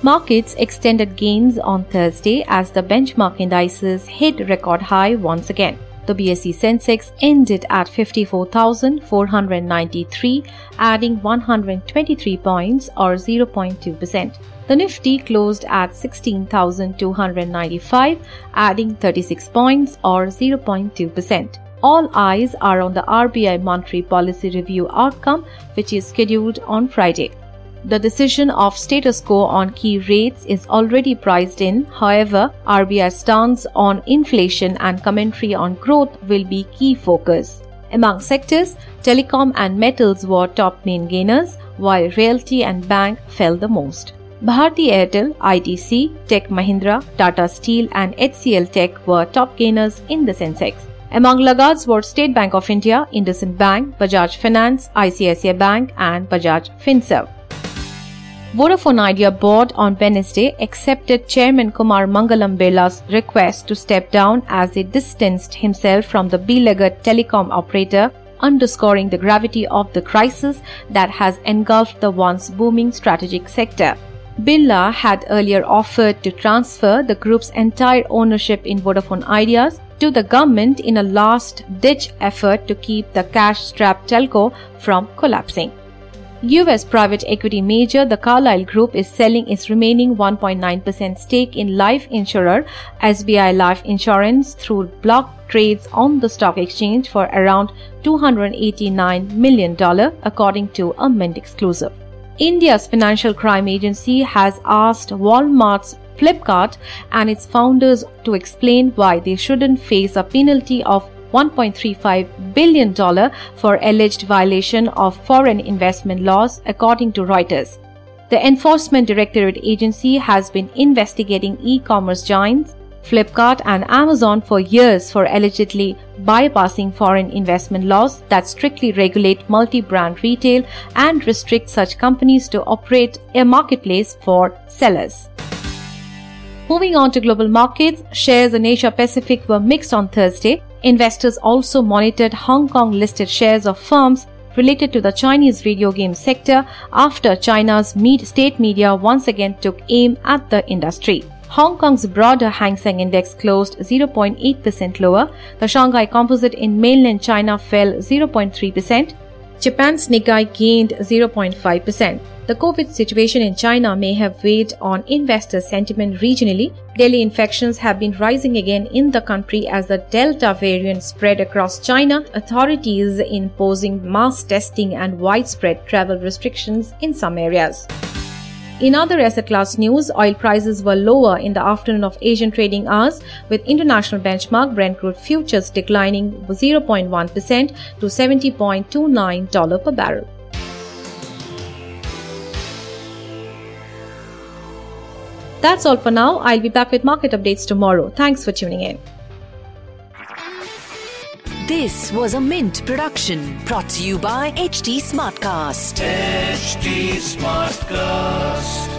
Markets extended gains on Thursday as the benchmark indices hit record high once again. The BSE Sensex ended at 54,493, adding 123 points or 0.2%. The Nifty closed at 16,295, adding 36 points or 0.2%. All eyes are on the RBI monetary policy review outcome, which is scheduled on Friday. The decision of status quo on key rates is already priced in. However, RBI stance on inflation and commentary on growth will be key focus. Among sectors, telecom and metals were top main gainers, while realty and bank fell the most. Bharti Airtel, ITC, Tech Mahindra, Tata Steel and HCL Tech were top gainers in the Sensex. Among laggards were State Bank of India, IndusInd Bank, Bajaj Finance, ICICI Bank and Bajaj Finserv. Vodafone Idea board on Wednesday accepted Chairman Kumar Mangalam Birla's request to step down as he distanced himself from the beleaguered telecom operator, underscoring the gravity of the crisis that has engulfed the once booming strategic sector. Birla had earlier offered to transfer the group's entire ownership in Vodafone Ideas to the government in a last ditch effort to keep the cash strapped telco from collapsing. US private equity major the Carlyle Group is selling its remaining 1.9% stake in life insurer SBI Life Insurance through block trades on the stock exchange for around $289 million according to a Mint exclusive. India's Financial Crime Agency has asked Walmart's Flipkart and its founders to explain why they shouldn't face a penalty of $1.35 billion for alleged violation of foreign investment laws, according to Reuters. The Enforcement Directorate Agency has been investigating e commerce giants Flipkart and Amazon for years for allegedly bypassing foreign investment laws that strictly regulate multi brand retail and restrict such companies to operate a marketplace for sellers. Moving on to global markets, shares in Asia Pacific were mixed on Thursday. Investors also monitored Hong Kong listed shares of firms related to the Chinese video game sector after China's state media once again took aim at the industry. Hong Kong's broader Hang Seng Index closed 0.8% lower. The Shanghai Composite in mainland China fell 0.3%. Japan's Nikkei gained 0.5%. The COVID situation in China may have weighed on investor sentiment regionally. Daily infections have been rising again in the country as the Delta variant spread across China, authorities imposing mass testing and widespread travel restrictions in some areas. In other asset class news, oil prices were lower in the afternoon of Asian trading hours, with international benchmark Brent crude futures declining 0.1% to $70.29 per barrel. That's all for now. I'll be back with market updates tomorrow. Thanks for tuning in. This was a Mint production brought to you by HT Smartcast. HT Smartcast.